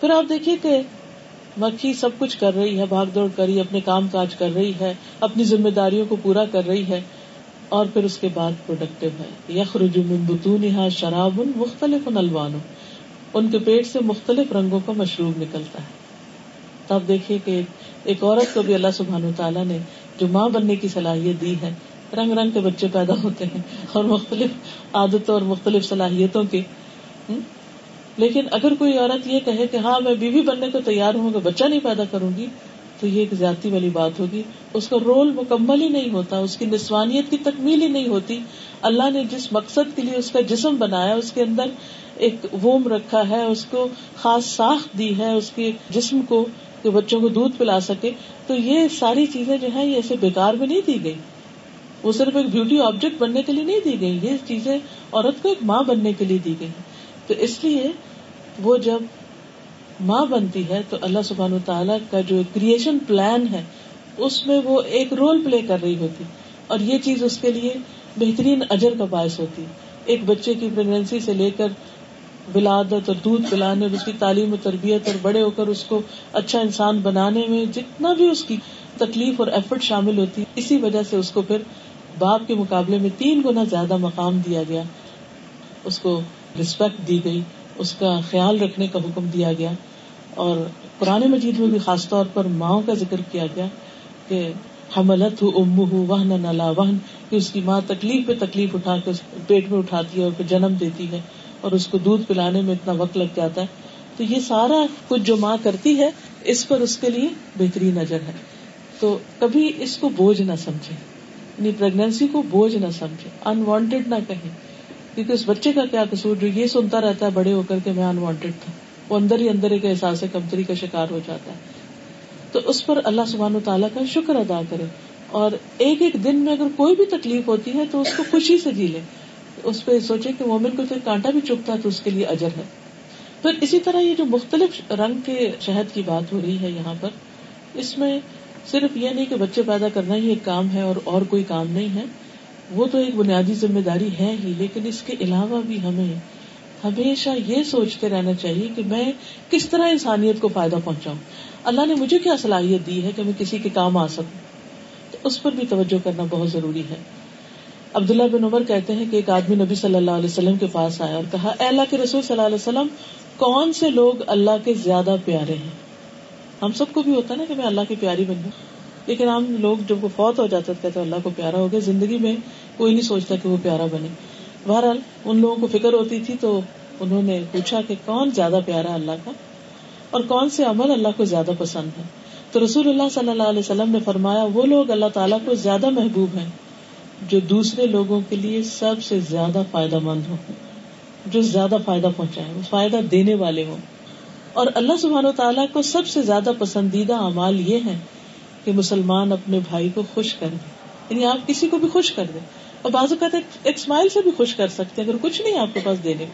پھر آپ دیکھیے کہ مکھی سب کچھ کر رہی ہے، بھاگ دوڑ کری اپنے کام کاج کر رہی ہے، اپنی ذمہ داریوں کو پورا کر رہی ہے، اور پھر اس کے بعد پروڈکٹیو ہے۔ یخ رجوع شراب مختلف الوان۔ ان کے پیٹ سے مختلف رنگوں کا مشروب نکلتا ہے۔ تب دیکھیے کہ ایک عورت کو بھی اللہ سبحان تعالیٰ نے جو ماں بننے کی صلاحیت دی ہے، رنگ رنگ کے بچے پیدا ہوتے ہیں اور مختلف عادتوں اور مختلف صلاحیتوں کے۔ لیکن اگر کوئی عورت یہ کہے کہ ہاں میں بیوی بننے کو تیار ہوں گا بچہ نہیں پیدا کروں گی، تو یہ ایک زیادتی والی بات ہوگی۔ اس کا رول مکمل ہی نہیں ہوتا، اس کی نسوانیت کی تکمیل ہی نہیں ہوتی۔ اللہ نے جس مقصد کے لیے اس کا جسم بنایا، اس کے اندر ایک ووم رکھا ہے، اس کو خاص ساخت دی ہے، اس کے جسم کو کہ بچوں کو دودھ پلا سکے۔ تو یہ ساری چیزیں جو ہے یہ ایسے بےکار میں نہیں دی گئی۔ وہ صرف ایک بیوٹی آبجیکٹ بننے کے لیے نہیں دی گئی، یہ چیزیں عورت کو ایک ماں بننے کے لیے دی گئی۔ تو اس لیے وہ جب ماں بنتی ہے تو اللہ سبحان تعالیٰ کا جو کریشن پلان ہے، اس میں وہ ایک رول پلے کر رہی ہوتی۔ اور یہ چیز اس کے لیے بہترین اجر کا باعث ہوتی۔ ایک بچے کی پریگنسی سے لے کر ولادت اور دودھ پلانے اور اس کی تعلیم و تربیت اور بڑے ہو کر اس کو اچھا انسان بنانے میں جتنا بھی اس کی تکلیف اور ایفرٹ شامل ہوتی، اسی وجہ سے اس کو پھر باپ کے مقابلے میں تین گنا زیادہ مقام دیا گیا۔ اس کو رسپیکٹ دی گئی۔ اس کا خیال رکھنے کا حکم دیا گیا اور پرانے مجید میں بھی خاص طور پر ماؤں کا ذکر کیا گیا کہ حملت ہو ام ہو وہن نلا وہن، کہ اس کی ماں تکلیف پہ تکلیف اٹھا کے پیٹ میں اٹھاتی ہے اور پھر جنم دیتی ہے اور اس کو دودھ پلانے میں اتنا وقت لگ جاتا ہے۔ تو یہ سارا کچھ جو ماں کرتی ہے، اس پر اس کے لیے بہترین نظر ہے۔ تو کبھی اس کو بوجھ نہ سمجھے یعنی پرگنسی کو بوجھ نہ سمجھے انوانٹیڈ نہ کہیں۔ کیونکہ اس بچے کا کیا قصور جو یہ سنتا رہتا ہے بڑے ہو کر کے میں انوانٹیڈ تھا، وہ اندر ہی اندر ایک احساس کمتری کا شکار ہو جاتا ہے۔ تو اس پر اللہ سبحان و تعالیٰ کا شکر ادا کرے۔ اور ایک ایک دن میں اگر کوئی بھی تکلیف ہوتی ہے تو اس کو خوشی سے جی لے۔ اس پہ سوچے کہ مومن کو تو کانٹا بھی چپتا ہے تو اس کے لیے اجر ہے۔ پھر اسی طرح یہ جو مختلف رنگ کے شہد کی بات ہو رہی ہے یہاں پر، اس میں صرف یہ نہیں کہ بچے پیدا کرنا ہی ایک کام ہے اور اور کوئی کام نہیں ہے۔ وہ تو ایک بنیادی ذمہ داری ہے ہی، لیکن اس کے علاوہ بھی ہمیں ہمیشہ یہ سوچتے رہنا چاہیے کہ میں کس طرح انسانیت کو فائدہ پہنچاؤں۔ اللہ نے مجھے کیا صلاحیت دی ہے کہ میں کسی کے کام آ سکوں؟ تو اس پر بھی توجہ کرنا بہت ضروری ہے۔ عبداللہ بن عمر کہتے ہیں کہ ایک آدمی نبی صلی اللہ علیہ وسلم کے پاس آیا اور کہا، اے اللہ کے رسول صلی اللہ علیہ وسلم، کون سے لوگ اللہ کے زیادہ پیارے ہیں؟ ہم سب کو بھی ہوتا ہے نا کہ میں اللہ کی پیاری بن جاؤں۔ لیکن ہم لوگ جب وہ فوت ہو جاتا کہتے اللہ کو پیارا ہو گیا۔ زندگی میں کوئی نہیں سوچتا کہ وہ پیارا بنے۔ بہرحال ان لوگوں کو فکر ہوتی تھی تو انہوں نے پوچھا کہ کون زیادہ پیارا اللہ کا اور کون سے عمل اللہ کو زیادہ پسند ہے تو رسول اللہ صلی اللہ علیہ وسلم نے فرمایا، وہ لوگ اللہ تعالیٰ کو زیادہ محبوب ہیں جو دوسرے لوگوں کے لیے سب سے زیادہ فائدہ مند ہو جو زیادہ فائدہ پہنچائے فائدہ دینے والے ہوں۔ اور اللہ سبحان و تعالیٰ کو سب سے زیادہ پسندیدہ اعمال یہ ہے کہ مسلمان اپنے بھائی کو خوش کر دے۔ یعنی آپ کسی کو بھی خوش کر دیں۔ اور بعض اوقات ایک اسمائل سے بھی خوش کر سکتے اگر کچھ نہیں آپ کے پاس دینے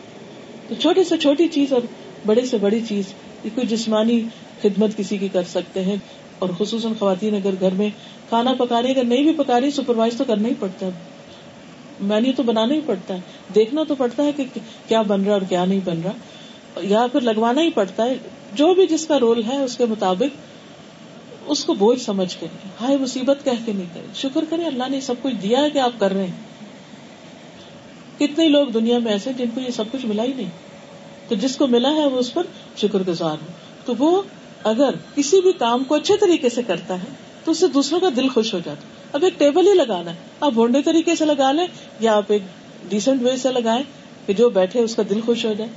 تو چھوٹی سے چھوٹی چیز اور بڑے سے بڑی چیز کوئی جسمانی خدمت کسی کی کر سکتے ہیں۔ اور خصوصاً خواتین اگر گھر میں کھانا پکانے، اگر نہیں بھی پکا رہی، سپروائز تو کرنا ہی پڑتا ہے۔ مینیو تو بنانا ہی پڑتا ہے۔ دیکھنا تو پڑتا ہے کہ کیا بن رہا اور کیا نہیں بن رہا۔ یا پھر لگوانا ہی پڑتا ہے۔ جو بھی جس کا رول ہے، اس کے مطابق اس کو بوجھ سمجھ کے ہائے مصیبت کہہ کے نہیں کرے۔ شکر کرے اللہ نے سب کچھ دیا ہے کہ آپ کر رہے ہیں۔ کتنے لوگ دنیا میں ایسے جن کو یہ سب کچھ ملا ہی نہیں۔ تو جس کو ملا ہے وہ اس پر شکر گزار ہو تو وہ اگر کسی بھی کام کو اچھے طریقے سے کرتا ہے تو اس سے دوسروں کا دل خوش ہو جاتا اب ایک ٹیبل ہی لگانا ہے۔ آپ بھونڈے طریقے سے لگا لیں یا آپ ایک ڈیسنٹ وے سے لگائیں کہ جو بیٹھے اس کا دل خوش ہو جائے۔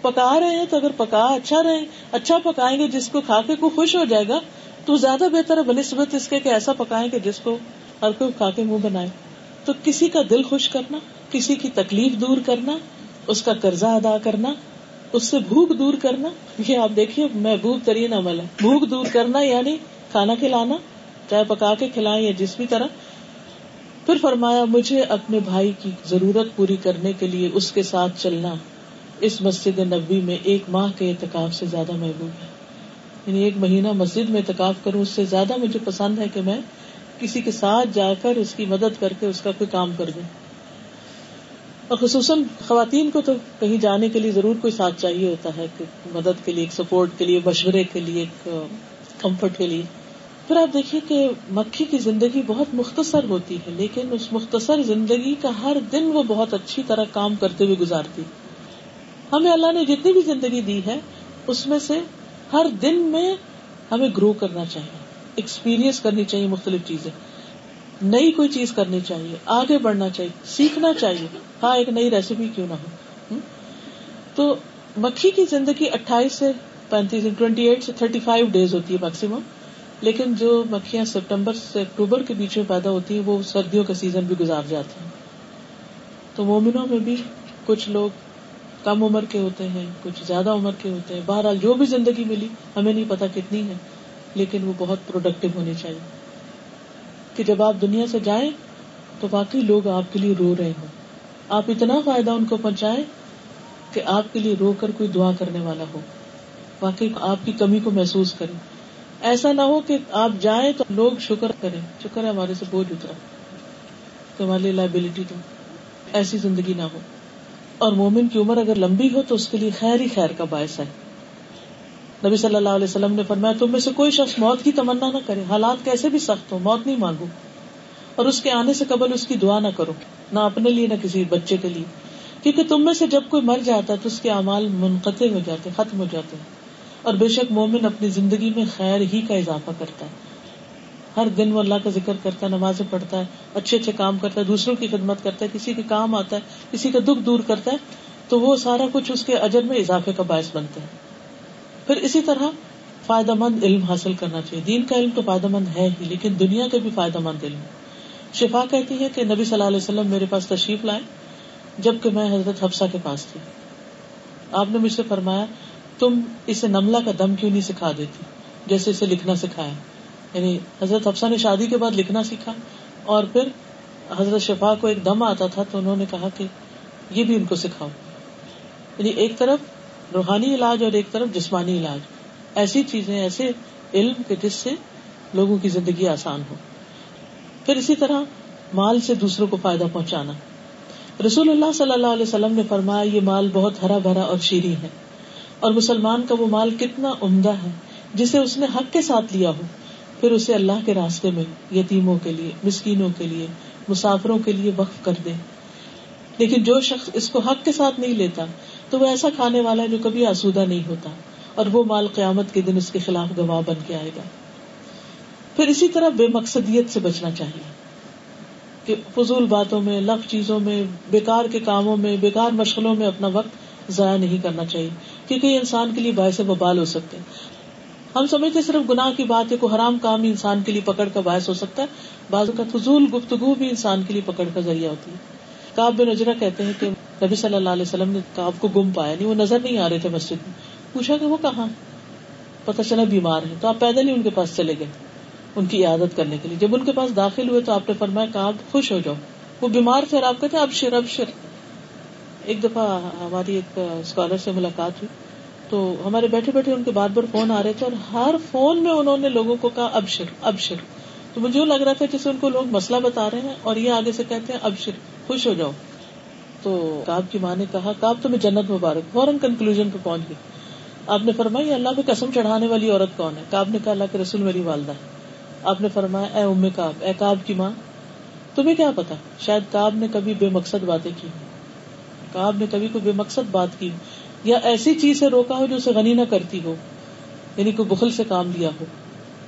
پکا رہے ہیں تو اگر پکا اچھا رہے اچھا پکائیں گے، جس کو کھا کے کو خوش ہو جائے گا تو زیادہ بہتر ہے بنسبت اس کے کہ ایسا پکائیں کہ جس کو ہر کوئی کھا کے منہ بنائے۔ تو کسی کا دل خوش کرنا، کسی کی تکلیف دور کرنا، اس کا قرضہ ادا کرنا، اس سے بھوک دور کرنا۔ یہ آپ دیکھیے، محبوب ترین عمل ہے۔ بھوک دور کرنا یعنی کھانا کھلانا، چاہے پکا کے کھلائیں یا جس بھی طرح۔ پھر فرمایا، مجھے اپنے بھائی کی ضرورت پوری کرنے کے لیے اس کے ساتھ چلنا اس مسجد نبی میں ایک ماہ کے اعتکاف سے زیادہ محبوب ہے۔ یعنی ایک مہینہ مسجد میں اعتکاف کروں، اس سے زیادہ مجھے پسند ہے کہ میں کسی کے ساتھ جا کر اس کی مدد کر کے اس کا کوئی کام کر دوں۔ اور خصوصاً خواتین کو تو کہیں جانے کے لیے ضرور کوئی ساتھ چاہیے ہوتا ہے، کہ مدد کے لیے، ایک سپورٹ کے لیے مشورے کے لیے، ایک کمفرٹ کے لیے۔ پھر آپ دیکھیے کہ مکھی کی زندگی بہت مختصر ہوتی ہے، لیکن اس مختصر زندگی کا ہر دن وہ بہت اچھی طرح کام کرتے ہوئے گزارتی۔ ہمیں اللہ نے جتنی بھی زندگی دی ہے، اس میں سے ہر دن میں ہمیں گرو کرنا چاہیے ایکسپیرئنس کرنی چاہیے مختلف چیزیں۔ نئی کوئی چیز کرنی چاہیے، آگے بڑھنا چاہیے، سیکھنا چاہیے۔ ہاں ایک نئی ریسیپی کیوں نہ ہو؟ تو مکھی کی زندگی اٹھائیس سے پینتیس ٹوینٹی ایٹ سے تھرٹی فائیو ڈیز ہوتی ہے میکسیمم لیکن جو مکھیاں سپٹمبر سے اکتوبر کے بیچ میں پیدا ہوتی ہیں، وہ سردیوں کا سیزن بھی گزار جاتے ہیں۔ تو مومنوں میں بھی کچھ لوگ کم عمر کے ہوتے ہیں، کچھ زیادہ عمر کے ہوتے ہیں۔ بہرحال جو بھی زندگی ملی، ہمیں نہیں پتا کتنی ہے، لیکن وہ بہت پروڈکٹیو ہونی چاہیے۔ کہ جب آپ دنیا سے جائیں، تو واقعی لوگ آپ کے لیے رو رہے ہوں۔ آپ اتنا فائدہ ان کو پہنچائے کہ آپ کے لیے رو کر کوئی دعا کرنے والا ہو۔ واقعی آپ کی کمی کو محسوس کریں۔ ایسا نہ ہو کہ آپ جائیں تو لوگ شکر کریں۔ شکر ہے ہمارے سے بوجھ اترا۔ کہ ہمارے لائبلٹی تو ایسی زندگی نہ ہو۔ اور مومن کی عمر اگر لمبی ہو تو اس کے لیے خیر ہی خیر کا باعث ہے۔ نبی صلی اللہ علیہ وسلم نے فرمایا، تم میں سے کوئی شخص موت کی تمنا نہ کرے، حالات کیسے بھی سخت ہو موت نہیں مانگو۔ اور اس کے آنے سے قبل اس کی دعا نہ کرو، نہ اپنے لیے، نہ کسی بچے کے لیے۔ کیونکہ تم میں سے جب کوئی مر جاتا ہے تو اس کے اعمال منقطع ہو جاتے، ختم ہو جاتے ہیں۔ اور بے شک مومن اپنی زندگی میں خیر ہی کا اضافہ کرتا ہے۔ ہر دن وہ اللہ کا ذکر کرتا ہے، نمازیں پڑھتا ہے، اچھے اچھے کام کرتا ہے، دوسروں کی خدمت کرتا ہے، کسی کے کام آتا ہے، کسی کا دکھ دور کرتا ہے، تو وہ سارا کچھ اس کے اجر میں اضافے کا باعث بنتا ہے۔ پھر اسی طرح فائدہ مند علم حاصل کرنا چاہیے۔ دین کا علم تو فائدہ مند ہے ہی، لیکن دنیا کا بھی فائدہ مند علم۔ شفا کہتی ہے کہ نبی صلی اللہ علیہ وسلم میرے پاس تشریف لائے جبکہ میں حضرت حفصہ کے پاس تھی۔ آپ نے مجھ سے فرمایا، تم اسے نملہ کا دم کیوں نہیں سکھا دیتی؟ جیسے اسے لکھنا سکھایا۔ یعنی حضرت حفصہ نے شادی کے بعد لکھنا سیکھا اور پھر حضرت شفا کو ایک دم آتا تھا تو انہوں نے کہا کہ یہ بھی ان کو سکھاؤ۔ یعنی ایک طرف روحانی علاج اور ایک طرف جسمانی علاج۔ ایسی چیزیں، ایسے علم کے جس سے لوگوں کی زندگی آسان ہو۔ پھر اسی طرح مال سے دوسروں کو فائدہ پہنچانا۔ رسول اللہ صلی اللہ علیہ وسلم نے فرمایا، یہ مال بہت ہرا بھرا اور شیریں ہے اور مسلمان کا وہ مال کتنا عمدہ ہے، جسے اس نے حق کے ساتھ لیا ہو۔ پھر اسے اللہ کے راستے میں، یتیموں کے لیے، مسکینوں کے لیے، مسافروں کے لیے وقف کر دے۔ لیکن جو شخص اس کو حق کے ساتھ نہیں لیتا، تو وہ ایسا کھانے والا ہے جو کبھی آسودہ نہیں ہوتا، اور وہ مال قیامت کے دن اس کے خلاف گواہ بن کے آئے گا۔ پھر اسی طرح بے مقصدیت سے بچنا چاہیے کہ فضول باتوں میں لف چیزوں میں، بیکار کے کاموں میں، بیکار مشغلوں میں اپنا وقت ضائع نہیں کرنا چاہیے، کیونکہ یہ انسان کے لیے باعث وبال ہو سکتے ہیں۔ ہم سمجھتے صرف گناہ کی بات ہے کوئی حرام کام انسان کے لیے پکڑ کا باعث ہو سکتا ہے، بعض کا فضول گفتگو بھی انسان کے لیے پکڑ کا ذریعہ ہوتی ہے۔ کاب بن نجرا کہتے ہیں کہ نبی صلی اللہ علیہ وسلم نے کاب کو گم پایا نہیں، وہ نظر نہیں آ رہے تھے مسجد میں۔ پوچھا کہ وہ کہاں؟ پتا چلا بیمار ہے تو آپ پیدل ہی ان کے پاس چلے گئے، ان کی عادت کرنے کے لیے۔ جب ان کے پاس داخل ہوئے تو آپ نے فرمایا کہ آپ خوش ہو جاؤ۔ وہ بیمار تھے اور آپ کہتے اب شر اب شر۔ ایک دفعہ ہماری ایک اسکالر سے ملاقات ہوئی۔ تو ہمارے بیٹھے بیٹھے ان کے بار بار فون آ رہے تھے اور ہر فون میں انہوں نے لوگوں کو کہا، اب شر اب شر تو مجھے لگ رہا تھا جیسے ان کو لوگ مسئلہ بتا رہے ہیں اور یہ آگے سے کہتے ہیں، اب شر خوش ہو جاؤ۔ تو کاب کی ماں نے کہا کاب تمہیں جنت مبارک، فوراً کنکلوژ پہ پہنچ گئی۔ آپ نے فرمایا، اللہ پہ قسم چڑھانے والی عورت کون ہے؟ کاب نے کہا، اللہ کے رسول میری والدہ۔ آپ نے فرمایا، اے ام کاب اے کاب کی ماں، تمہیں کیا پتا شاید کاب نے کبھی بے مقصد باتیں کی کاب نے کبھی کوئی بے مقصد بات کی یا ایسی چیز سے روکا ہو جو اسے غنی نہ کرتی ہو یعنی کوئی بخل سے کام لیا ہو۔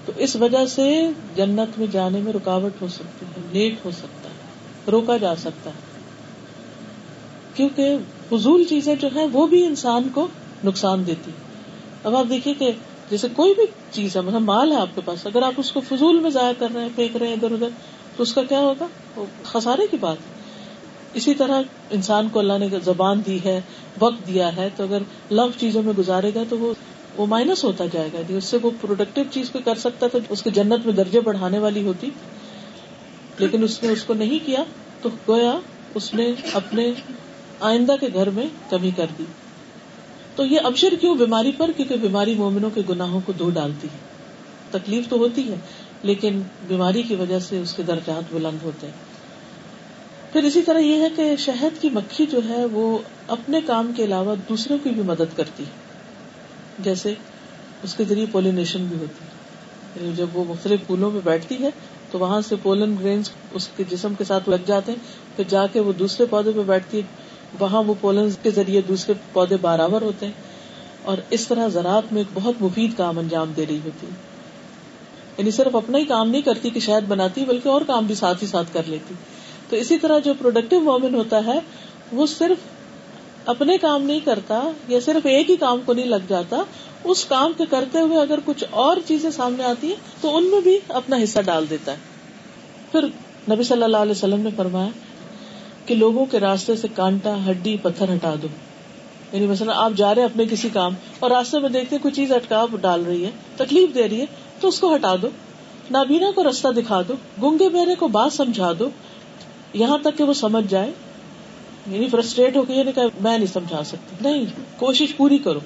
تو اس وجہ سے جنت میں جانے میں رکاوٹ ہو سکتی ہے، لیٹ ہو سکتا ہے، روکا جا سکتا ہے۔ کیونکہ فضول چیزیں جو ہیں، وہ بھی انسان کو نقصان دیتی اب آپ دیکھیے کہ جیسے کوئی بھی چیز ہے مطلب مال ہے آپ کے پاس، اگر آپ اس کو فضول میں ضائع کر رہے ہیں، پھینک رہے ہیں ادھر ادھر، تو اس کا کیا ہوگا؟ وہ خسارے کی بات ہے۔ اسی طرح انسان کو اللہ نے زبان دی ہے، وقت دیا ہے، تو اگر لو چیزوں میں گزارے گا تو وہ وہ مائنس ہوتا جائے گا۔ اس سے وہ پروڈکٹیو چیز کو کر سکتا تھا اس کی جنت میں درجے بڑھانے والی ہوتی۔ لیکن اس نے اس کو نہیں کیا تو گویا اس نے اپنے آئندہ کے گھر میں کمی کر دی۔ تو یہ ابشر کیوں بیماری پر؟ کیونکہ بیماری مومنوں کے گناہوں کو دو ڈالتی ہے۔ تکلیف تو ہوتی ہے، لیکن بیماری کی وجہ سے اس کے درجات بلند ہوتے ہیں۔ پھر اسی طرح یہ ہے کہ شہد کی مکھی جو ہے وہ اپنے کام کے علاوہ دوسروں کی بھی مدد کرتی جیسے اس کے ذریعے پولینیشن بھی ہوتی ہے۔ یعنی جب وہ مختلف پھولوں میں بیٹھتی ہے تو وہاں سے پولن گرینز اس کے جسم کے ساتھ لگ جاتے ہیں۔ پھر جا کے وہ دوسرے پودے پہ بیٹھتی ہے۔ وہاں وہ پولن کے ذریعے دوسرے پودے برابر ہوتے ہیں۔ اور اس طرح زراعت میں ایک بہت مفید کام انجام دے رہی ہوتی یعنی صرف اپنا ہی کام نہیں کرتی کہ شاید بناتی، بلکہ اور کام بھی ساتھ ہی ساتھ کر لیتی۔ تو اسی طرح جو پروڈکٹیو وومن ہوتا ہے، وہ صرف اپنے کام نہیں کرتا یا صرف ایک ہی کام کو نہیں لگ جاتا، اس کام کے کرتے ہوئے اگر کچھ اور چیزیں سامنے آتی ہیں، تو ان میں بھی اپنا حصہ ڈال دیتا ہے۔ پھر نبی صلی اللہ علیہ وسلم نے فرمایا کہ لوگوں کے راستے سے کانٹا، ہڈی، پتھر ہٹا دو۔ یعنی مثلا آپ جا رہے ہیں اپنے کسی کام اور راستے میں دیکھتے کوئی چیز اٹکا ڈال رہی ہے، تکلیف دے رہی ہے، تو اس کو ہٹا دو۔ نابینا کو رستہ دکھا دو گنگے بہرے کو بات سمجھا دو یہاں تک کہ وہ سمجھ جائے یعنی فرسٹریٹ ہو کے یہ کہ میں نہیں سمجھا سکتی۔ نہیں، کوشش پوری کرو۔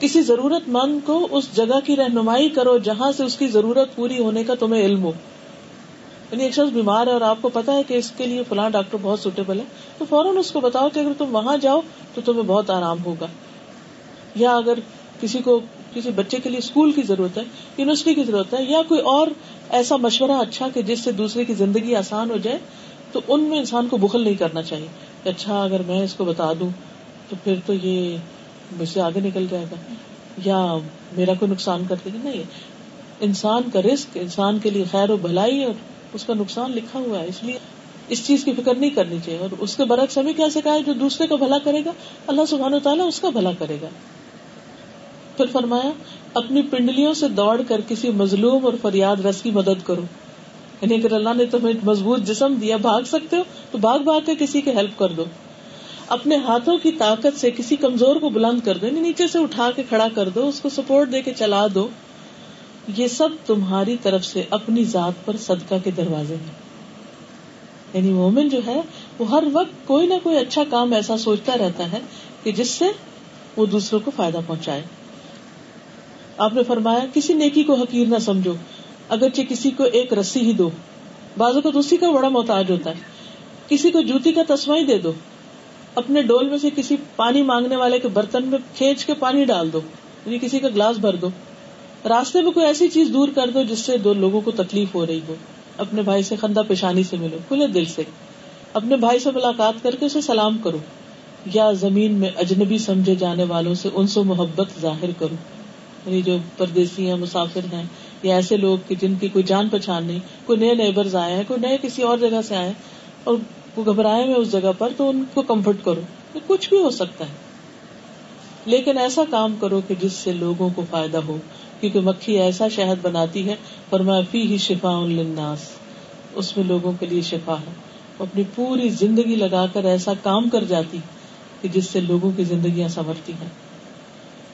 کسی ضرورت مند کو اس جگہ کی رہنمائی کرو جہاں سے اس کی ضرورت پوری ہونے کا تمہیں علم ہو۔ یعنی ایک شخص بیمار ہے اور آپ کو پتا ہے کہ اس کے لیے فلاں ڈاکٹر بہت سوٹیبل ہے، تو فوراً اس کو بتاؤ کہ اگر تم وہاں جاؤ تو تمہیں بہت آرام ہوگا۔ یا اگر کسی کو، کسی بچے کے لیے اسکول کی ضرورت ہے، یونیورسٹی کی ضرورت ہے، یا کوئی اور ایسا مشورہ اچھا کہ جس سے دوسرے کی زندگی آسان ہو جائے تو ان میں انسان کو بخل نہیں کرنا چاہیے کہ اچھا اگر میں اس کو بتا دوں تو پھر تو یہ مجھ سے آگے نکل جائے گا، یا میرا کوئی نقصان کر دے گا۔ نہیں، انسان کا رسک انسان کے لیے خیر و بھلائی اور اس کا نقصان لکھا ہوا ہے۔ اس لیے اس چیز کی فکر نہیں کرنی چاہیے اور اس کے برعکس ہمیں کیا سکھایا جو دوسرے کا بھلا کرے گا، اللہ سبحان و تعالیٰ اس کا بھلا کرے گا۔ پھر فرمایا، اپنی پنڈلیوں سے دوڑ کر کسی مظلوم اور فریاد رس کی مدد کرو۔ یعنی اگر اللہ نے تمہیں مضبوط جسم دیا، بھاگ سکتے ہو تو بھاگ بھاگ کے کسی کی ہیلپ کر دو۔ اپنے ہاتھوں کی طاقت سے کسی کمزور کو بلند کر دو یعنی نیچے سے اٹھا کے کھڑا کر دو، اس کو سپورٹ دے کے چلا دو۔ یہ سب تمہاری طرف سے اپنی ذات پر صدقہ کے دروازے ہیں۔ یعنی مومن جو ہے، وہ ہر وقت کوئی نہ کوئی اچھا کام ایسا سوچتا رہتا ہے کہ جس سے وہ دوسروں کو فائدہ پہنچائے۔ آپ نے فرمایا، کسی نیکی کو حقیر نہ سمجھو۔ اگرچہ کسی کو ایک رسی ہی دو، بازو کو دوسری کا بڑا محتاج ہوتا ہے۔ کسی کو جوتی کا تسما ہی دے دو۔ اپنے ڈول میں سے کسی پانی مانگنے والے کے برتن میں کھینچ کے پانی ڈال دو یعنی کسی کا گلاس بھر دو۔ راستے میں کوئی ایسی چیز دور کر دو جس سے دو لوگوں کو تکلیف ہو رہی ہو۔ اپنے بھائی سے خندہ پیشانی سے ملو، کھلے دل سے۔ اپنے بھائی سے ملاقات کر کے اسے سلام کرو۔ یا زمین میں اجنبی سمجھے جانے والوں سے ان سے محبت ظاہر کرو۔ یعنی جو پردیسی ہیں مسافر ہیں یا ایسے لوگ جن کی کوئی جان پہچان نہیں، کوئی نئے نیبرز آئے ہیں، کوئی نئے کسی اور جگہ سے آئے اور وہ گھبرائے ہوئے اس جگہ پر تو ان کو کمفرٹ کرو۔ کچھ بھی ہو سکتا ہے۔ لیکن ایسا کام کرو کہ جس سے لوگوں کو فائدہ ہو، کیونکہ مکھی ایسا شہد بناتی ہے اور فی ہی شفا الناس اس میں لوگوں کے لیے شفا ہے۔ اپنی پوری زندگی لگا کر ایسا کام کر جاتی کہ جس سے لوگوں کی زندگیاں سنورتی ہیں۔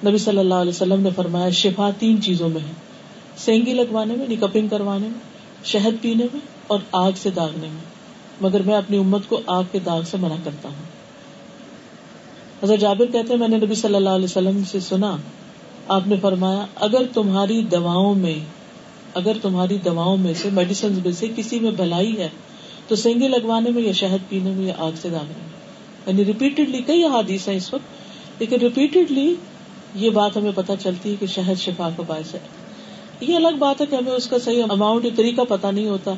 نبی صلی اللہ علیہ وسلم نے فرمایا، شفا تین چیزوں میں ہے۔ سینگی لگوانے میں نکپنگ کروانے میں، شہد پینے میں اور آگ سے داغنے میں۔ مگر میں اپنی امت کو آگ کے داغ سے منع کرتا ہوں۔ حضرت جابر کہتے ہیں، میں نے نبی صلی اللہ علیہ وسلم سے سنا، آپ نے فرمایا، اگر تمہاری دواؤں میں، اگر تمہاری دواؤں میں سے میڈیسن میں سے کسی میں بھلائی ہے، تو سینگی لگوانے میں یا شہد پینے میں یا آگ سے داغنے میں۔ یعنی ریپیٹڈلی کئی حادیث ہیں اس وقت، لیکن ریپیٹڈلی یہ بات ہمیں پتہ چلتی ہے کہ شہد شفا کا باعث ہے۔ یہ الگ بات ہے کہ ہمیں اس کا صحیح اماؤنٹ طریقہ پتا نہیں ہوتا۔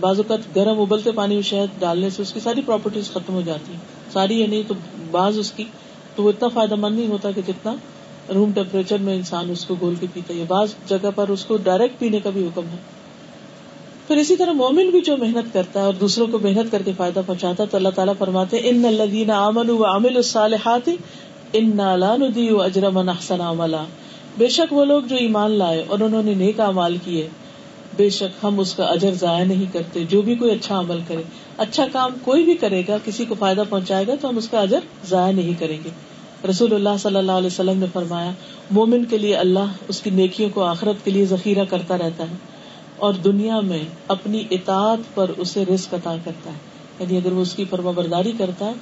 بعض اوقات گرم ابلتے پانی میں شہد ڈالنے سے اس کی ساری پراپرٹیز ختم ہو جاتی ہیں۔ ساری یا نہیں تو بعض اس کی تو وہ اتنا فائدہ مند نہیں ہوتا کہ جتنا روم ٹیمپریچر میں انسان اس کو گول کے پیتا ہے۔ بعض جگہ پر اس کو ڈائریکٹ پینے کا بھی حکم ہے۔ پھر اسی طرح مومن بھی جو محنت کرتا ہے اور دوسروں کو محنت کر کے فائدہ پہنچاتا ہے تو اللہ تعالیٰ فرماتے ان الدین امن و عامل الصالحات ان ندی و اجرم احسن عملا۔ بے شک وہ لوگ جو ایمان لائے اور انہوں نے نیک امال کیے، بے شک ہم اس کا اجر ضائع نہیں کرتے، جو بھی کوئی اچھا عمل کرے اچھا کام کوئی بھی کرے گا، کسی کو فائدہ پہنچائے گا تو ہم اس کا اجر ضائع نہیں کریں گے۔ رسول اللہ صلی اللہ علیہ وسلم نے فرمایا، مومن کے لیے اللہ اس کی نیکیوں کو آخرت کے لیے ذخیرہ کرتا رہتا ہے اور دنیا میں اپنی اطاعت پر اسے رزق عطا کرتا ہے۔ یعنی اگر وہ اس کی فرما برداری کرتا ہے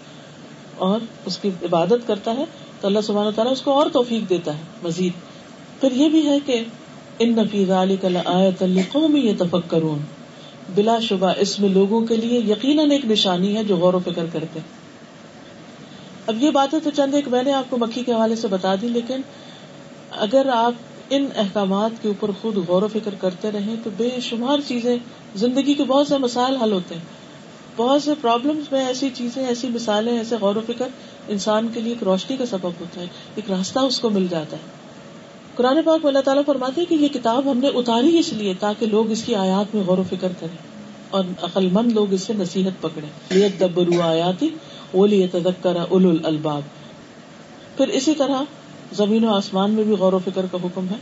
اور اس کی عبادت کرتا ہے تو اللہ سبحانہ تعالیٰ اس کو اور توفیق دیتا ہے، مزید۔ پھر یہ بھی ہے کہ ان نفیز علی قومی یہ تفک کرون بلا شبہ اس میں لوگوں کے لیے یقیناً ایک نشانی ہے جو غور و فکر کرتے اب یہ باتیں تو چند ایک میں نے آپ کو مکھی کے حوالے سے بتا دی، لیکن اگر آپ ان احکامات کے اوپر خود غور و فکر کرتے رہیں تو بے شمار چیزیں زندگی کے بہت سے مسائل حل ہوتے ہیں۔ بہت سے پرابلمس میں ایسی چیزیں، ایسی مثالیں، ایسے غور و فکر انسان کے لیے ایک روشنی کا سبب ہوتا ہے، ایک راستہ اس کو مل جاتا ہے۔ قرآن پاک اللہ تعالیٰ فرماتے ہیں کہ یہ کتاب ہم نے اتاری اس لیے تاکہ لوگ اس کی آیات میں غور و فکر کریں اور عقل مند لوگ اس سے نصیحت پکڑے دبرو آیاتی اولی تدکر اول الباب پھر اسی طرح زمین و آسمان میں بھی غور و فکر کا حکم ہے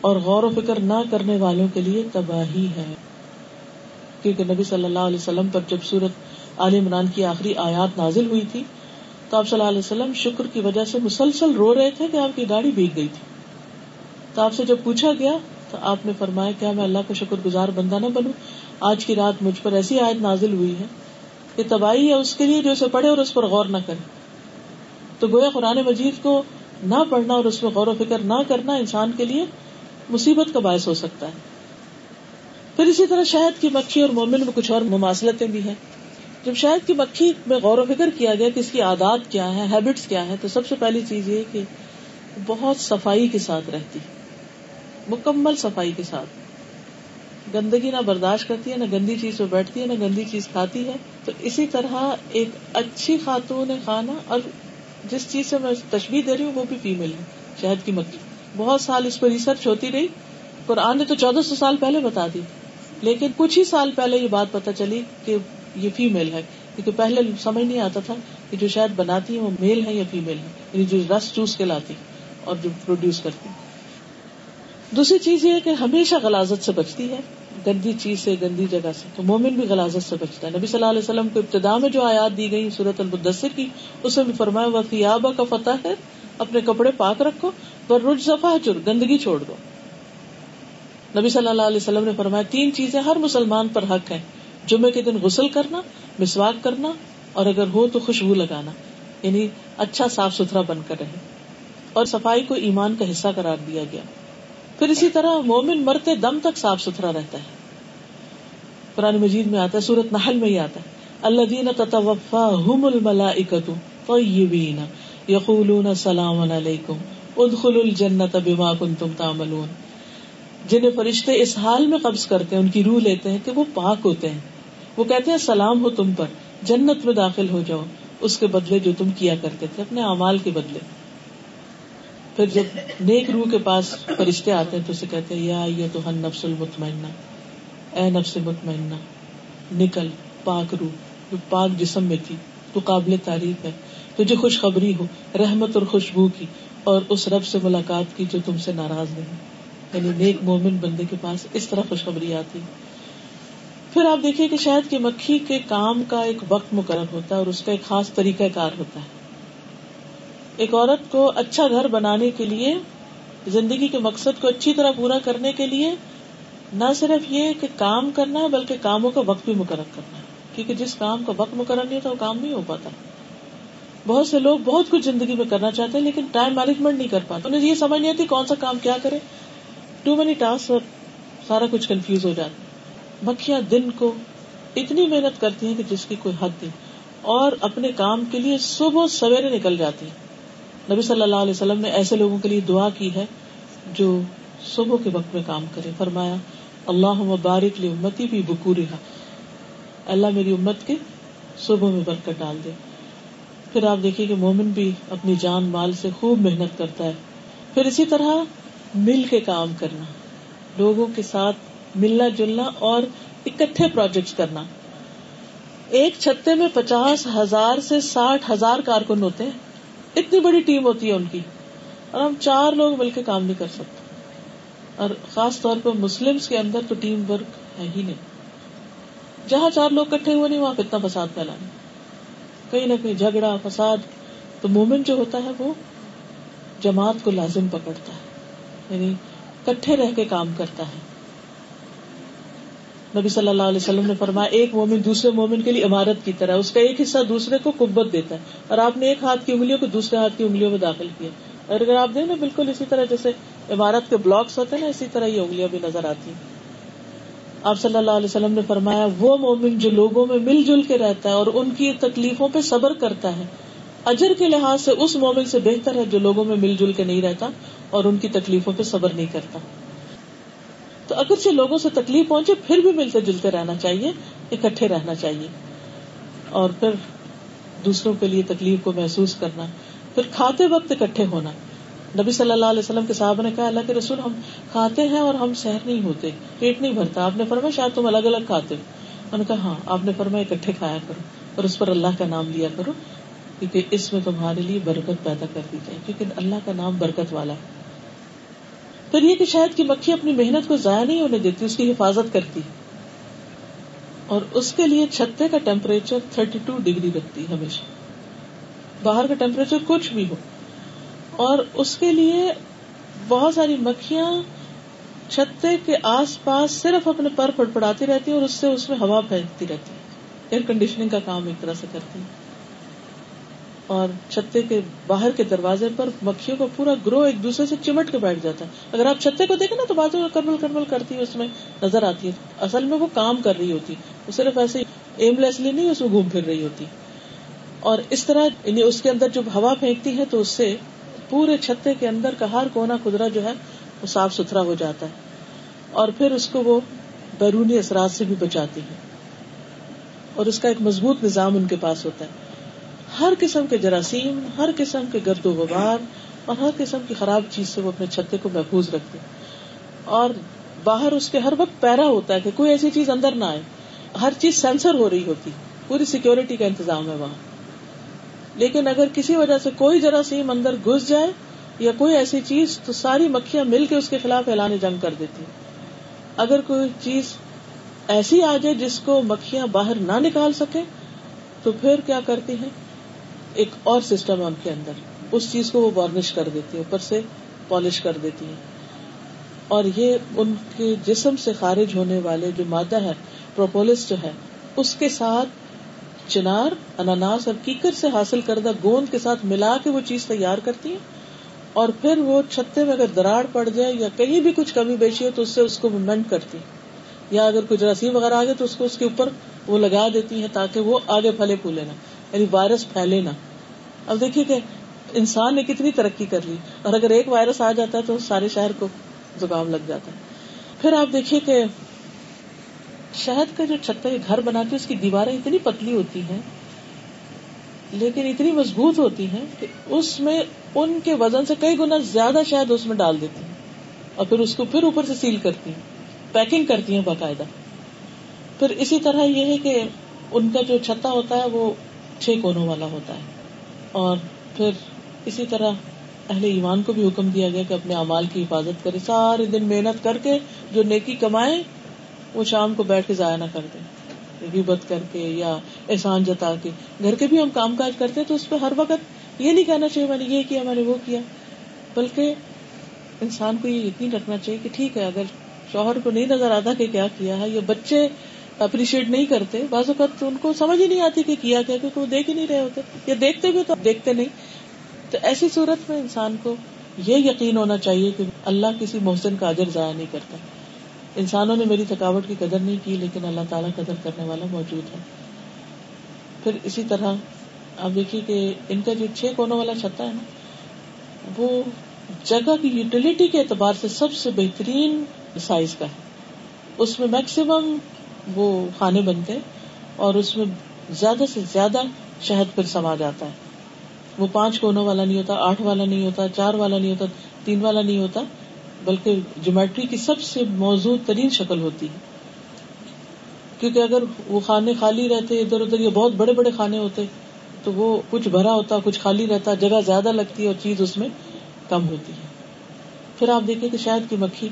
اور غور و فکر نہ کرنے والوں کے لیے تباہی ہے۔ کیونکہ نبی صلی اللہ علیہ وسلم پر جب سورت عال عمران کی آخری آیات نازل ہوئی تھی، تو آپ صلی اللہ علیہ وسلم شکر کی وجہ سے مسلسل رو رہے تھے کہ آپ کی گاڑی بھیگ گئی تھی۔ تو آپ سے جب پوچھا گیا تو آپ نے فرمایا کیا میں اللہ کا شکر گزار بندہ نہ بنوں؟ آج کی رات مجھ پر ایسی آیت نازل ہوئی ہے کہ تباہی ہے اس کے لیے جو اسے پڑھے اور اس پر غور نہ کرے۔ تو گویا قرآن مجید کو نہ پڑھنا اور اس میں غور و فکر نہ کرنا انسان کے لیے مصیبت کا باعث ہو سکتا ہے۔ پھر اسی طرح شہد کی مکھی اور مومن میں کچھ اور مماثلتیں بھی ہیں۔ جب شہد کی مکھی میں غور و فکر کیا گیا کہ اس کی عادات کیا ہے ہیبٹس کیا ہے تو سب سے پہلی چیز یہ کہ بہت صفائی کے ساتھ رہتی مکمل صفائی کے ساتھ۔ گندگی نہ برداشت کرتی ہے، نہ گندی چیز پہ بیٹھتی ہے، نہ گندی چیز کھاتی ہے۔ تو اسی طرح ایک اچھی خاتون خانہ، اور جس چیز سے میں تشبیح دے رہی ہوں وہ بھی فیمل ہے، شہد کی مکھی۔ بہت سال اس پہ ریسرچ ہوتی رہی۔ قرآن نے تو چودہ سو سال پہلے بتا دی، لیکن کچھ ہی سال پہلے یہ بات پتا چلی کہ یہ فیمل ہے۔ کیونکہ پہلے سمجھ نہیں آتا تھا کہ جو شاید بناتی ہے وہ میل ہے یا فیمل ہے یعنی جو رس چوس کے لاتی اور جو پروڈیوس کرتی دوسری چیز یہ کہ ہمیشہ غلازت سے بچتی ہے۔ گندی چیز سے، گندی جگہ سے۔ تو مومن بھی غلازت سے بچتا ہے۔ نبی صلی اللہ علیہ وسلم کو ابتدا میں جو آیات دی گئی سورت المدثر کی، اس میں بھی فرمایا وہ کا فتح ہے اپنے کپڑے پاک رکھو پر رج صفا چر گندگی چھوڑ دو۔ نبی صلی اللہ علیہ وسلم نے فرمایا، تین چیزیں ہر مسلمان پر حق ہے جمعے کے دن غسل کرنا، مسواک کرنا، اور اگر ہو تو خوشبو لگانا۔ یعنی اچھا صاف ستھرا بن کر رہے۔ اور صفائی کو ایمان کا حصہ قرار دیا گیا۔ پھر اسی طرح مومن مرتے دم تک صاف ستھرا رہتا ہے۔ قرآن مجید میں آتا ہے، سورت نحل میں ہی آتا ہے۔ اللہ دین تتوفا ہم الملا طیبین یقولون سلام علیکم ادخل الجنت بما کنتم تعملون۔ جنہیں فرشتے اس حال میں قبض کرتے ہیں، ان کی روح لیتے ہیں کہ وہ پاک ہوتے ہیں۔ وہ کہتے ہیں، سلام ہو تم پر، جنت میں داخل ہو جاؤ۔ اس کے بدلے جو تم کیا کرتے تھے، اپنے اعمال کے بدلے۔ پھر جب نیک روح کے پاس فرشتے آتے ہیں تو اسے کہتے ہیں، یا یہ تو ہن نفس المطمئنہ، اے نفس مطمئنہ، نکل، پاک روح، جو پاک جسم میں تھی، تو قابل تعریف ہے، تجھے خوشخبری ہو، رحمت اور خوشبو کی، اور اس رب سے ملاقات کی جو تم سے ناراض نہیں۔ یعنی نیک مومن بندے کے پاس اس طرح خوشخبری آتی۔ پھر آپ دیکھیے کہ شاید کی مکھی کے کام کا ایک وقت مقرر ہوتا ہے اور اس کا ایک خاص طریقہ کار ہوتا ہے۔ ایک عورت کو اچھا گھر بنانے کے لیے، زندگی کے مقصد کو اچھی طرح پورا کرنے کے لیے نہ صرف یہ کہ کام کرنا ہے بلکہ کاموں کا وقت بھی مقرر کرنا ہے۔ کیونکہ جس کام کا وقت مقرر نہیں ہوتا، وہ کام نہیں ہو پاتا۔ بہت سے لوگ بہت کچھ زندگی میں کرنا چاہتے ہیں، لیکن ٹائم مینجمنٹ نہیں کر پاتے۔ انہیں یہ سمجھ نہیں آتی کون سا کام کیا کرے۔ ٹو مینی ٹاسک اور سارا کچھ کنفیوز ہو جاتا مکھیاں دن کو اتنی محنت کرتی ہیں کہ جس کی کوئی حد نہیں۔ اور اپنے کام کے لیے صبح سویرے نکل جاتی ہیں۔ نبی صلی اللہ علیہ وسلم نے ایسے لوگوں کے لیے دعا کی ہے جو صبح کے وقت میں کام کرے فرمایا اللہ مبارک لی امتی بھی بکو رہا اللہ میری امت کے صبح میں برکت ڈال دے۔ پھر آپ دیکھیے کہ مومن بھی اپنی جان مال سے خوب محنت کرتا ہے۔ پھر اسی طرح مل کے کام کرنا، لوگوں کے ساتھ ملنا جلنا اور اکٹھے پروجیکٹ کرنا۔ ایک چھتے میں پچاس ہزار سے ساٹھ ہزار کارکن ہوتے ہیں۔ اتنی بڑی ٹیم ہوتی ہے ان کی اور ہم چار لوگ مل کے کام نہیں کر سکتے۔ اور خاص طور پر مسلم کے اندر تو ٹیم ورک ہے ہی نہیں۔ جہاں چار لوگ کٹھے ہوئے نہیں، وہاں کتنا فساد پھیلانا۔ کہیں نہ کہیں جھگڑا، فساد، تو مومنٹ جو ہوتا ہے وہ جماعت کو لازم پکڑتا ہے یعنی کٹھے رہ کے کام کرتا ہے۔ نبی صلی اللہ علیہ وسلم نے فرمایا، ایک مومن دوسرے مومن کے لیے عمارت کی طرح اس کا ایک حصہ دوسرے کو قبت دیتا ہے، اور آپ نے ایک ہاتھ کی انگلیوں کو دوسرے ہاتھ کی انگلیوں میں داخل کیا۔ اور اگر آپ دیکھیں نا بالکل اسی طرح جیسے عمارت کے بلاکس ہوتے ہیں نا، اسی طرح یہ انگلیاں بھی نظر آتی ہیں۔ آپ صلی اللہ علیہ وسلم نے فرمایا، وہ مومن جو لوگوں میں مل جل کے رہتا ہے اور ان کی تکلیفوں پہ صبر کرتا ہے، اجر کے لحاظ سے اس مومن سے بہتر ہے جو لوگوں میں مل جل کے نہیں رہتا اور ان کی تکلیفوں پہ صبر نہیں کرتا۔ تو اگرچہ لوگوں سے تکلیف پہنچے، پھر بھی ملتے جلتے رہنا چاہیے، اکٹھے رہنا چاہیے۔ اور پھر دوسروں کے لیے تکلیف کو محسوس کرنا، پھر کھاتے وقت اکٹھے ہونا۔ نبی صلی اللہ علیہ وسلم کے صاحب نے کہا، اللہ کے رسول، ہم کھاتے ہیں اور ہم سہر نہیں ہوتے، پیٹ نہیں بھرتا۔ آپ نے فرمایا، شاید تم الگ الگ کھاتے ہو۔ کہا ہاں آپ نے فرمایا، اکٹھے کھایا کرو اور اس پر اللہ کا نام لیا کرو، کیونکہ اس میں تمہارے لیے برکت پیدا کر دی جائے، کیونکہ اللہ کا نام برکت والا ہے۔ پھر یہ کہ شاید کی مکھی اپنی محنت کو ضائع نہیں ہونے دیتی، اس کی حفاظت کرتی۔ اور اس کے لیے چھتے کا ٹیمپریچر تھرٹی ٹو ڈگری رکھتی ہمیشہ۔ باہر کا ٹیمپریچر کچھ بھی ہو۔ اور اس کے لیے بہت ساری مکھیاں چھتے کے آس پاس صرف اپنے پر پڑ پڑاتی رہتی ہیں اور اس سے اس میں ہوا پھینکتی رہتی ایئر کنڈیشننگ کا کام ایک طرح سے کرتی ہیں۔ اور چھتے کے باہر کے دروازے پر مکھیوں کا پورا گروہ ایک دوسرے سے چمٹ کے بیٹھ جاتا ہے۔ اگر آپ چھتے کو دیکھیں نا تو بازو میں کرمل کرمل کرتی ہے اس میں نظر آتی ہے۔ اصل میں وہ کام کر رہی ہوتی۔ وہ صرف ایسے ایم لیسلی نہیں، اس میں گھوم پھر رہی ہوتی۔ اور اس طرح یعنی اس کے اندر جب ہوا پھینکتی ہے تو اس سے پورے چھتے کے اندر کا ہر کونا خدرا جو ہے وہ صاف ستھرا ہو جاتا ہے۔ اور پھر اس کو وہ بیرونی اثرات سے بھی بچاتی ہے۔ اور اس کا ایک مضبوط نظام ان کے پاس ہوتا ہے۔ ہر قسم کے جراثیم، ہر قسم کے گرد و غبار اور ہر قسم کی خراب چیز سے وہ اپنے چھتے کو محفوظ رکھتے اور باہر اس کے ہر وقت پیرا ہوتا ہے کہ کوئی ایسی چیز اندر نہ آئے۔ ہر چیز سینسر ہو رہی ہوتی، پوری سیکورٹی کا انتظام ہے وہاں۔ لیکن اگر کسی وجہ سے کوئی جراثیم اندر گھس جائے یا کوئی ایسی چیز، تو ساری مکھیاں مل کے اس کے خلاف اعلان جنگ کر دیتی اگر کوئی چیز ایسی آ جائے جس کو مکھیاں باہر نہ نکال سکے تو پھر کیا کرتی ہیں؟ ایک اور سسٹم ہے ان کے اندر، اس چیز کو وہ وارنش کر دیتی ہے اوپر سے پالش کر دیتی ہے اور یہ ان کے جسم سے خارج ہونے والے جو مادہ ہے پروپولس جو ہے، اس کے ساتھ چنار، اناناس اور کیکر سے حاصل کردہ گوند کے ساتھ ملا کے وہ چیز تیار کرتی ہے اور پھر وہ چھتے میں اگر دراڑ پڑ جائے یا کہیں بھی کچھ کمی بیچی ہو تو اس سے اس کو مینٹ کرتی یا اگر کوئی جراثیم وغیرہ آ گئے تو اس کو اس کے اوپر وہ لگا دیتی ہے تاکہ وہ آگے پھلے پھولے نا یعنی وائرس پھیلے نا اب دیکھیے کہ انسان نے کتنی ترقی کر لی۔ اور اگر ایک وائرس آ جاتا ہے تو سارے شہر کو زکام لگ جاتا۔ ہے پھر آپ دیکھیے کہ شہد کا جو چھتا گھر بناتے اس کی دیواریں اتنی پتلی ہوتی ہیں، لیکن اتنی مضبوط ہوتی ہیں کہ اس میں ان کے وزن سے کئی گنا زیادہ شہد اس میں ڈال دیتی ہیں۔ اور پھر اس کو پھر اوپر سے سیل کرتی ہیں، پیکنگ کرتی ہیں باقاعدہ۔ پھر اسی طرح یہ ہے کہ ان کا جو چھتا ہوتا ہے وہ چھ کونوں والا ہوتا ہے۔ اور پھر اسی طرح اہل ایمان کو بھی حکم دیا گیا کہ اپنے امال کی حفاظت کرے۔ سارے دن محنت کر کے جو نیکی کمائے، وہ شام کو بیٹھ کے ضائع نہ کر دیں غیبت کر کے یا احسان جتا کے۔ گھر کے بھی ہم کام کاج کرتے تو اس پہ ہر وقت یہ نہیں کہنا چاہیے میں نے یہ کیا، میں نے وہ کیا۔ بلکہ انسان کو یہ یقین رکھنا چاہیے کہ ٹھیک ہے، اگر شوہر کو نہیں نظر آتا کہ کیا کیا ہے، یا بچے اپریشیٹ نہیں کرتے۔ بعض اوقات ان کو سمجھ ہی نہیں آتی کہ کیا کیا، کیونکہ وہ دیکھ ہی نہیں رہے ہوتے۔ یا دیکھتے بھی تو دیکھتے نہیں۔ تو ایسی صورت میں انسان کو یہ یقین ہونا چاہیے کہ اللہ کسی محسن کا اجر ضائع نہیں کرتا۔ انسانوں نے میری تھکاوٹ کی قدر نہیں کی، لیکن اللہ تعالیٰ قدر کرنے والا موجود ہے۔ پھر اسی طرح آپ دیکھیے کہ ان کا جو چھ کونوں والا چھتا ہے نا، وہ جگہ کی یوٹیلٹی کے اعتبار سے سب سے بہترین سائز کا ہے۔ اس میں میکسیمم وہ کھانے بنتے اور اس میں زیادہ سے زیادہ شہد پھر سما جاتا ہے۔ وہ پانچ کونوں والا نہیں ہوتا، آٹھ والا نہیں ہوتا، چار والا نہیں ہوتا، تین والا نہیں ہوتا، بلکہ جومیٹری کی سب سے موزوں ترین شکل ہوتی ہے۔ کیونکہ اگر وہ کھانے خالی رہتے، ادھر ادھر یہ بہت بڑے بڑے کھانے ہوتے، تو وہ کچھ بھرا ہوتا، کچھ خالی رہتا، جگہ زیادہ لگتی ہے اور چیز اس میں کم ہوتی ہے۔ پھر آپ دیکھیں کہ شاید کی مکھی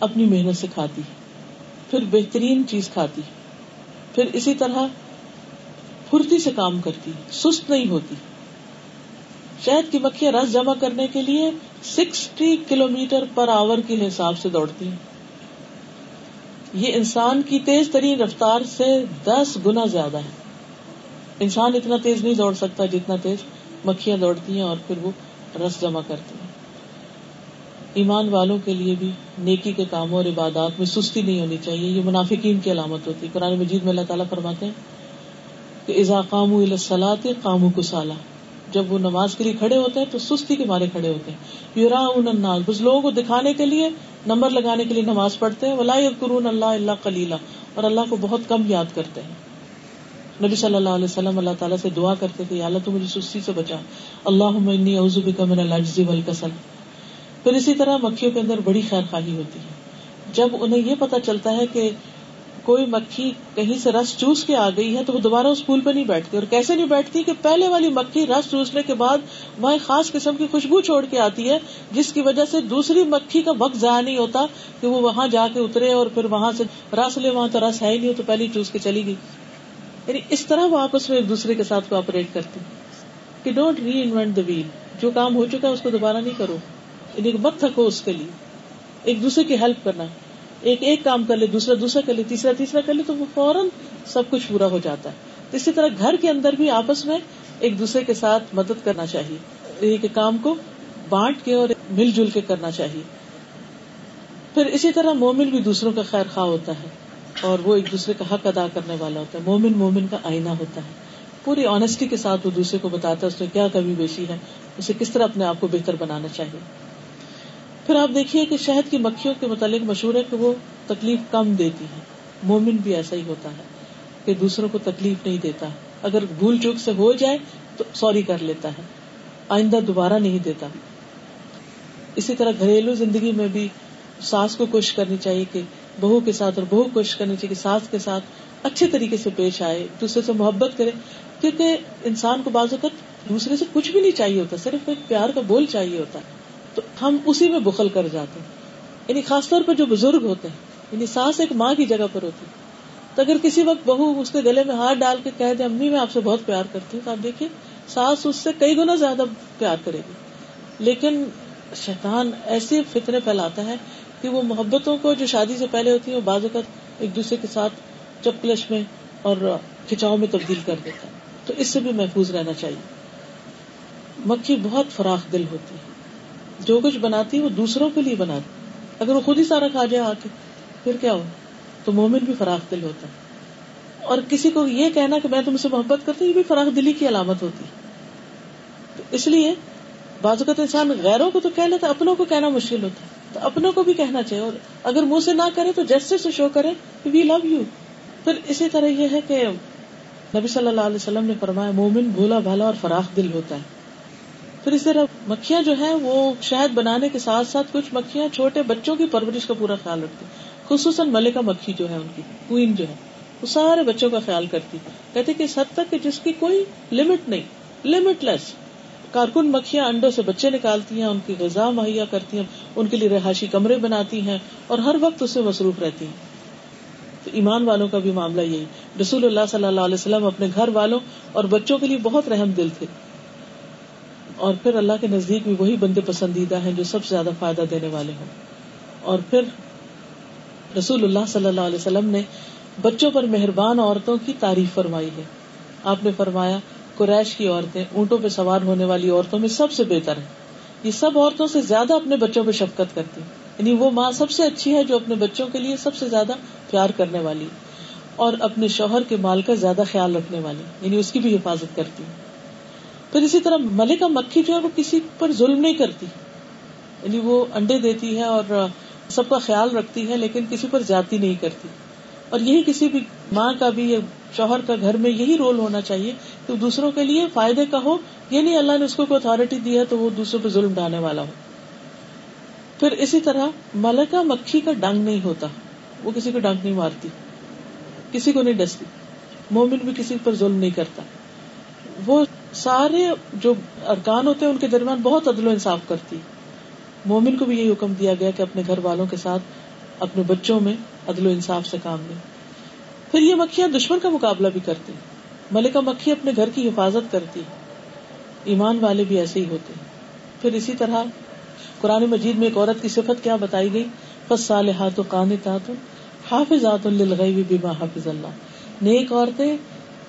اپنی محنت سے کھاتی ہے۔ پھر بہترین چیز کھاتی، پھر اسی طرح پھرتی سے کام کرتی، سست نہیں ہوتی۔ شہد کی مکھیاں رس جمع کرنے کے لیے سکسٹی کلو میٹر پر آور کے حساب سے دوڑتی۔ ہیں یہ انسان کی تیز ترین رفتار سے دس گنا زیادہ ہے۔ انسان اتنا تیز نہیں دوڑ سکتا جتنا تیز مکھیاں دوڑتی ہیں اور پھر وہ رس جمع کرتی۔ ہیں ایمان والوں کے لیے بھی نیکی کے کاموں اور عبادات میں سستی نہیں ہونی چاہیے، یہ منافقین کی علامت ہوتی ہے۔ قرآن مجید میں اللہ تعالیٰ فرماتے ہیں کہ ازا قامو السلاط قامو کسالہ جب وہ نماز کے لیے کھڑے ہوتے ہیں تو سستی کے مارے کھڑے ہوتے ہیں۔ یورا الناس بس لوگوں کو دکھانے کے لیے، نمبر لگانے کے لیے نماز پڑھتے ہیں۔ ولا اللہ اللہ کلیلہ اور اللہ کو بہت کم یاد کرتے ہیں۔ نبی صلی اللہ علیہ وسلم اللہ تعالیٰ سے دعا کرتے تھے اللہ تو مجھے سستی سے بچا۔ اللہ من العجز والکسل۔ پھر اسی طرح مکھیوں کے اندر بڑی خیر خواہی ہوتی ہے۔ جب انہیں یہ پتا چلتا ہے کہ کوئی مکھی کہیں سے رس چوس کے آ گئی ہے تو وہ دوبارہ اس پھول پہ نہیں بیٹھتی۔ اور کیسے نہیں بیٹھتی کہ پہلے والی مکھی رس چوسنے کے بعد وہاں خاص قسم کی خوشبو چھوڑ کے آتی ہے، جس کی وجہ سے دوسری مکھی کا وقت ضائع نہیں ہوتا کہ وہ وہاں جا کے اترے اور پھر وہاں سے رس لے، وہاں تو رس ہے ہی نہیں تو پہلے چوس کے چلی گئی۔ یعنی اس طرح وہ آپس میں ایک دوسرے کے ساتھ کوپریٹ کرتی کہ don't reinvent the wheel جو کام ہو چکا ہے اس کو دوبارہ نہیں کرو۔ یعنی مت تھکو اس کے لیے۔ ایک دوسرے کی ہیلپ کرنا۔ ایک ایک کام کر لے، دوسرا دوسرا کر لے، تیسرا تیسرا کر لے، تو وہ فوراً سب کچھ پورا ہو جاتا ہے۔ اسی طرح گھر کے اندر بھی آپس میں ایک دوسرے کے ساتھ مدد کرنا چاہیے۔ ایک کام کو بانٹ کے اور مل جل کے کرنا چاہیے۔ پھر اسی طرح مومن بھی دوسروں کا خیر خواہ ہوتا ہے اور وہ ایک دوسرے کا حق ادا کرنے والا ہوتا ہے۔ مومن مومن کا آئینہ ہوتا ہے۔ پوری آنےسٹی کے ساتھ وہ دوسرے کو بتاتا ہے، اس میں کیا کمی بیشی ہے؟ اسے کس طرح اپنے آپ کو بہتر بنانا چاہیے؟ پھر آپ دیکھیے کہ شہد کی مکھیوں کے متعلق مشہور ہے کہ وہ تکلیف کم دیتی ہے مومن بھی ایسا ہی ہوتا ہے کہ دوسروں کو تکلیف نہیں دیتا۔ اگر بھول چوک سے ہو جائے تو سوری کر لیتا ہے۔ آئندہ دوبارہ نہیں دیتا۔ اسی طرح گھریلو زندگی میں بھی ساس کو کوشش کرنی چاہیے کہ بہو کے ساتھ اور بہو کوشش کرنی چاہیے کہ ساس کے ساتھ اچھے طریقے سے پیش آئے، دوسرے سے محبت کرے۔ کیونکہ انسان کو بعض اوقات دوسرے سے کچھ بھی نہیں چاہیے ہوتا، صرف ایک پیار کا بول چاہیے ہوتا ہے۔ تو ہم اسی میں بخل کر جاتے ہیں۔ یعنی خاص طور پر جو بزرگ ہوتے ہیں یعنی ساس ایک ماں کی جگہ پر ہوتی۔ تو اگر کسی وقت بہو اس کے گلے میں ہاتھ ڈال کے کہہ دے، امی میں آپ سے بہت پیار کرتی ہوں، تو آپ دیکھیے، ساس اس سے کئی گنا زیادہ پیار کرے گی۔ لیکن شیطان ایسے فتنے پھیلاتا ہے کہ وہ محبتوں کو جو شادی سے پہلے ہوتی ہیں، وہ بعض اوقات ایک دوسرے کے ساتھ چپکلش میں اور کھچاؤ میں تبدیل کر دیتا ہے۔ تو اس سے بھی محفوظ رہنا چاہیے۔ مکھی بہت فراخ دل ہوتی ہے۔ جو کچھ بناتی وہ دوسروں کے لیے بناتی اگر وہ خود ہی سارا کھا جائے آ کے، پھر کیا ہو؟ تو مومن بھی فراخ دل ہوتا ہے۔ اور کسی کو یہ کہنا کہ میں تم سے محبت کرتی یہ بھی فراخ دلی کی علامت ہوتی تو اس لیے بعض اوقات انسان غیروں کو تو کہہ لیتا اپنوں کو کہنا مشکل ہوتا ہے۔ تو اپنوں کو بھی کہنا چاہیے۔ اور اگر منہ سے نہ کرے تو جیسے سے شو کرے وی لو یو پھر اسی طرح یہ ہے کہ نبی صلی اللہ علیہ وسلم نے فرمایا، مومن بھولا بھالا اور فراخ دل ہوتا ہے۔ پھر اس طرح مکھیاں جو ہیں وہ شہد بنانے کے ساتھ ساتھ کچھ مکھیاں چھوٹے بچوں کی پرورش کا پورا خیال رکھتی خصوصاً ملکہ مکھی جو ہے ان کی کوئن جو ہے، وہ سارے بچوں کا خیال کرتی کہتے کہ اس حد تک کہ جس کی کوئی لمٹ نہیں لمٹ لیس کارکن مکھیاں انڈوں سے بچے نکالتی ہیں، ان کی غذا مہیا کرتی ہیں، ان کے لیے رہائشی کمرے بناتی ہیں اور ہر وقت اس سے مصروف رہتی ہیں۔ تو ایمان والوں کا بھی معاملہ یہی۔ رسول اللہ صلی اللہ علیہ وسلم اپنے گھر والوں اور بچوں کے لیے بہت رحم دل تھے۔ اور پھر اللہ کے نزدیک بھی وہی بندے پسندیدہ ہیں جو سب سے زیادہ فائدہ دینے والے ہوں۔ اور پھر رسول اللہ صلی اللہ علیہ وسلم نے بچوں پر مہربان عورتوں کی تعریف فرمائی ہے۔ آپ نے فرمایا، قریش کی عورتیں اونٹوں پہ سوار ہونے والی عورتوں میں سب سے بہتر ہیں۔ یہ سب عورتوں سے زیادہ اپنے بچوں پہ شفقت کرتی یعنی وہ ماں سب سے اچھی ہے جو اپنے بچوں کے لیے سب سے زیادہ پیار کرنے والی اور اپنے شوہر کے مال کا زیادہ خیال رکھنے والی یعنی اس کی بھی حفاظت کرتی پھر اسی طرح ملکہ مکھی جو ہے وہ کسی پر ظلم نہیں کرتی۔ یعنی وہ انڈے دیتی ہے اور سب کا خیال رکھتی ہے، لیکن کسی پر جاتی نہیں کرتی۔ اور یہی کسی بھی ماں کا بھی یا شوہر کا گھر میں یہی رول ہونا چاہیے کہ دوسروں کے لیے فائدے کا ہو۔ یہ نہیں اللہ نے اس کو کوئی اتارٹی دی ہے تو وہ دوسروں پہ ظلم ڈالنے والا ہو۔ پھر اسی طرح ملکہ مکھی کا ڈنگ نہیں ہوتا۔ وہ کسی کو ڈنگ نہیں مارتی، کسی کو نہیں ڈستی۔ مومن بھی کسی پر ظلم نہیں کرتا۔ وہ سارے جو ارکان ہوتے ہیں ان کے درمیان بہت عدل و انصاف کرتی مومن کو بھی یہی حکم دیا گیا کہ اپنے گھر والوں کے ساتھ اپنے بچوں میں عدل و انصاف سے کام لے پھر یہ مکھیاں دشمن کا مقابلہ بھی کرتی ملکہ مکھی اپنے گھر کی حفاظت کرتی ایمان والے بھی ایسے ہی ہوتے پھر اسی طرح قرآن مجید میں ایک عورت کی صفت کیا بتائی گئی؟ فص صالحات و قانتات حافظات للغیب بما حافظ اللہ نیک عورتیں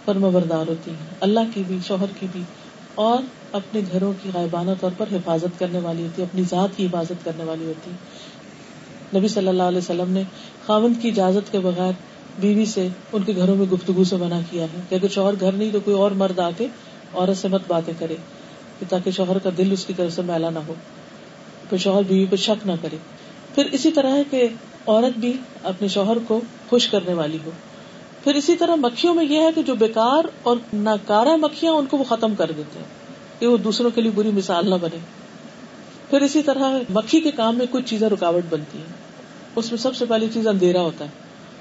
فرما بردار ہوتی ہیں۔ اللہ کی بھی، شوہر کی بھی۔ اور اپنے گھروں کی غائبانہ طور پر حفاظت کرنے والی ہوتی ہے اپنی ذات کی حفاظت کرنے والی ہوتی ہے نبی صلی اللہ علیہ وسلم نے خاوند کی اجازت کے بغیر بیوی سے ان کے گھروں میں گفتگو سے منع کیا ہے کہ اگر شوہر گھر نہیں تو کوئی اور مرد آ کے عورت سے مت باتیں کرے تاکہ شوہر کا دل اس کی طرف سے میلا نہ ہو پھر شوہر بیوی پہ شک نہ کرے۔ پھر اسی طرح ہے کہ عورت بھی اپنے شوہر کو خوش کرنے والی ہو۔ پھر اسی طرح مکھیوں میں یہ ہے کہ جو بیکار اور ناکارا مکھیاں ان کو وہ ختم کر دیتے ہیں کہ وہ دوسروں کے لیے بری مثال نہ بنے۔ پھر اسی طرح مکھی کے کام میں کچھ چیزیں رکاوٹ بنتی ہیں۔ اس میں سب سے پہلی چیز اندھیرا ہوتا ہے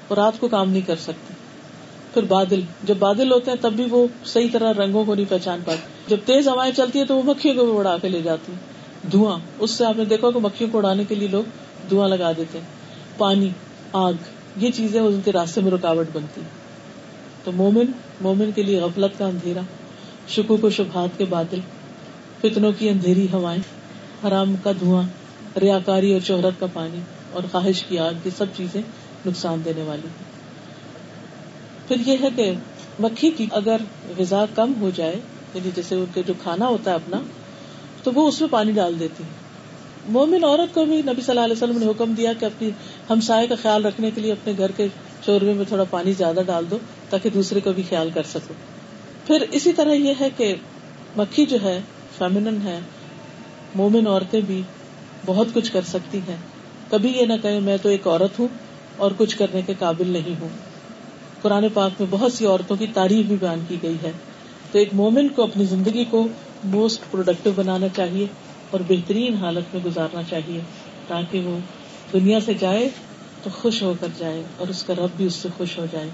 اور رات کو کام نہیں کر سکتی پھر بادل، جب بادل ہوتے ہیں تب بھی وہ صحیح طرح رنگوں کو نہیں پہچان پاتے۔ جب تیز ہوائیں چلتی ہیں تو وہ مکھیوں کو بھی اڑا کے لے جاتی دھواں، اس سے آپ نے دیکھا کہ مکھیوں کو اڑانے کے لیے لوگ دھواں لگا دیتے ہیں۔ پانی، آگ یہ چیزیں ان کے راستے میں رکاوٹ بنتی تو مومن مومن کے لیے غفلت کا اندھیرا شکو کو شبہات کے بادل، فتنوں کی اندھیری ہوائیں، حرام کا دھواں، ریاکاری اور شہرت کا پانی اور خواہش کی آگ، یہ سب چیزیں نقصان دینے والی پھر یہ ہے کہ مکھی کی اگر غذا کم ہو جائے یعنی جیسے ان کے جو کھانا ہوتا ہے اپنا، تو وہ اس میں پانی ڈال دیتی مومن عورت کو بھی نبی صلی اللہ علیہ وسلم نے حکم دیا کہ اپنی ہمسائے کا خیال رکھنے کے لیے اپنے گھر کے چوربے میں تھوڑا پانی زیادہ ڈال دو تاکہ دوسرے کو بھی خیال کر سکو۔ پھر اسی طرح یہ ہے کہ مکھی جو ہے فیمنن ہے، مومن عورتیں بھی بہت کچھ کر سکتی ہیں۔ کبھی یہ نہ کہ میں تو ایک عورت ہوں اور کچھ کرنے کے قابل نہیں ہوں۔ قرآن پاک میں بہت سی عورتوں کی تعریف بھی بیان کی گئی ہے۔ تو ایک مومن کو اپنی زندگی کو موسٹ پروڈکٹیو بنانا چاہیے۔ اور بہترین حالت میں گزارنا چاہیے تاکہ وہ دنیا سے جائے تو خوش ہو کر جائے اور اس کا رب بھی اس سے خوش ہو جائے۔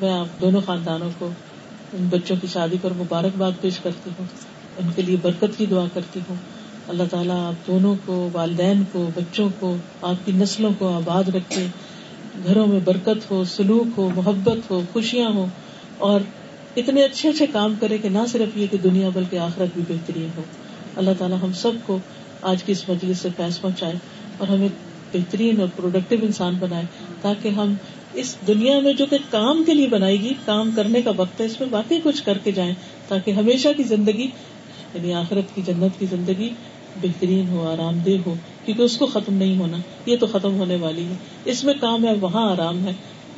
میں آپ دونوں خاندانوں کو، ان بچوں کی شادی پر مبارکباد پیش کرتی ہوں۔ ان کے لیے برکت کی دعا کرتی ہوں۔ اللہ تعالیٰ آپ دونوں کو، والدین کو، بچوں کو، آپ کی نسلوں کو آباد رکھے۔ گھروں میں برکت ہو، سلوک ہو، محبت ہو، خوشیاں ہو اور اتنے اچھے اچھے کام کرے کہ نہ صرف یہ کہ دنیا بلکہ آخرت بھی بہترین ہو۔ اللہ تعالیٰ ہم سب کو آج کی اس مجلس سے فیص پہنچائے اور ہمیں بہترین اور پروڈکٹیو انسان بنائے تاکہ ہم اس دنیا میں جو کہ کام کے لیے بنائے گی، کام کرنے کا وقت ہے، اس میں باقی کچھ کر کے جائیں تاکہ ہمیشہ کی زندگی یعنی آخرت کی جنت کی زندگی بہترین ہو، آرام دہ ہو، کیونکہ اس کو ختم نہیں ہونا، یہ تو ختم ہونے والی ہے۔ اس میں کام ہے، وہاں آرام ہے،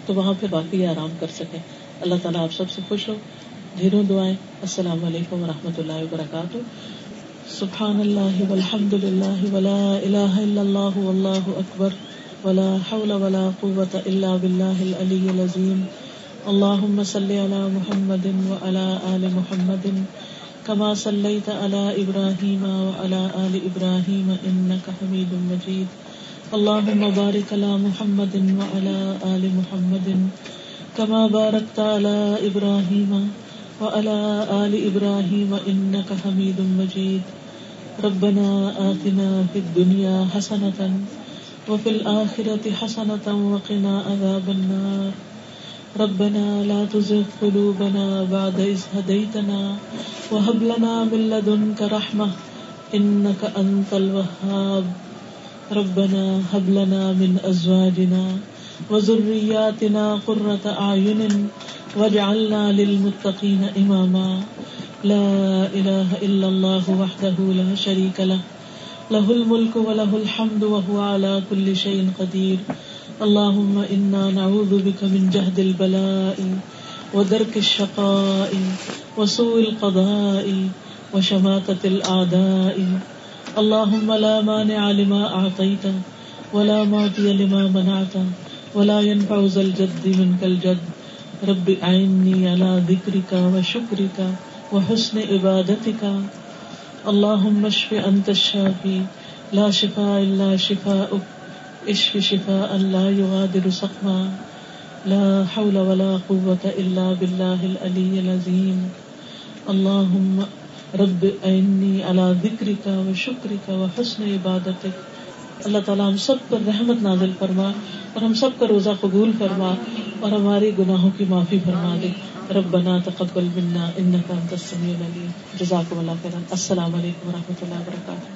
تو وہاں پہ باقی آرام کر سکے اللہ تعالیٰ آپ سب سے خوش ہو۔ ڈھیروں دعائیں۔ السلام علیکم و رحمۃ اللہ وبرکاتہ۔ سبحان اللہ والحمد للہ ولا الہ الا اللہ واللہ اکبر ولا حول ولا قوة الا باللہ العلی العظیم اللہم صلی علی محمد وعلى آل محمد كما صليت على إبراهيم وعلى آل إبراهيم إنك حميد مجيد اللهم بارك على محمد وعلى آل محمد كما باركت على إبراهيم وعلى آل إبراهيم إنك حميد مجيد. ربنا آتنا في الدنيا حسنة وفي الآخرة حسنة وقنا عذاب النار. ربنا لا تزغ قلوبنا بعد إذ هديتنا وهب لنا من لدنك رحمة إنك أنت الوهاب. ربنا هب لنا من أزواجنا وذرياتنا قرة أعين واجعلنا للمتقين إماما لا إله إلا الله وحده لا شريك له له الملك وله الحمد وهو على كل شيء قدير اللهم إنا نعوذ بك من جهد البلاء ودرك الشقاء وسوء القضاء وشماتة الأعداء. اللهم لا مانع لما أعطيت ولا معطي لما منعت. ولا ينفع ذا الجد منك الجد رب أعني على ذكرك وشكرك وحسن عبادتك. اللهم اشف أنت الشافي. لا شفاء إلا شفاءك اشف شفاء لا يغادر سقما. لا حول ولا قوة إلا بالله العلي العظيم. اللهم رب أعني على ذكرك وشكرك وحسن عبادتك. اللہ تعالیٰ ہم سب پر رحمت نازل فرما اور ہم سب کا روزہ قبول فرما اور ہمارے گناہوں کی معافی فرما دے۔ ربنا تقبل منا انك انت السميع العليم جزاكم الله خيرا السلام علیکم و رحمۃ اللہ وبرکاتہ۔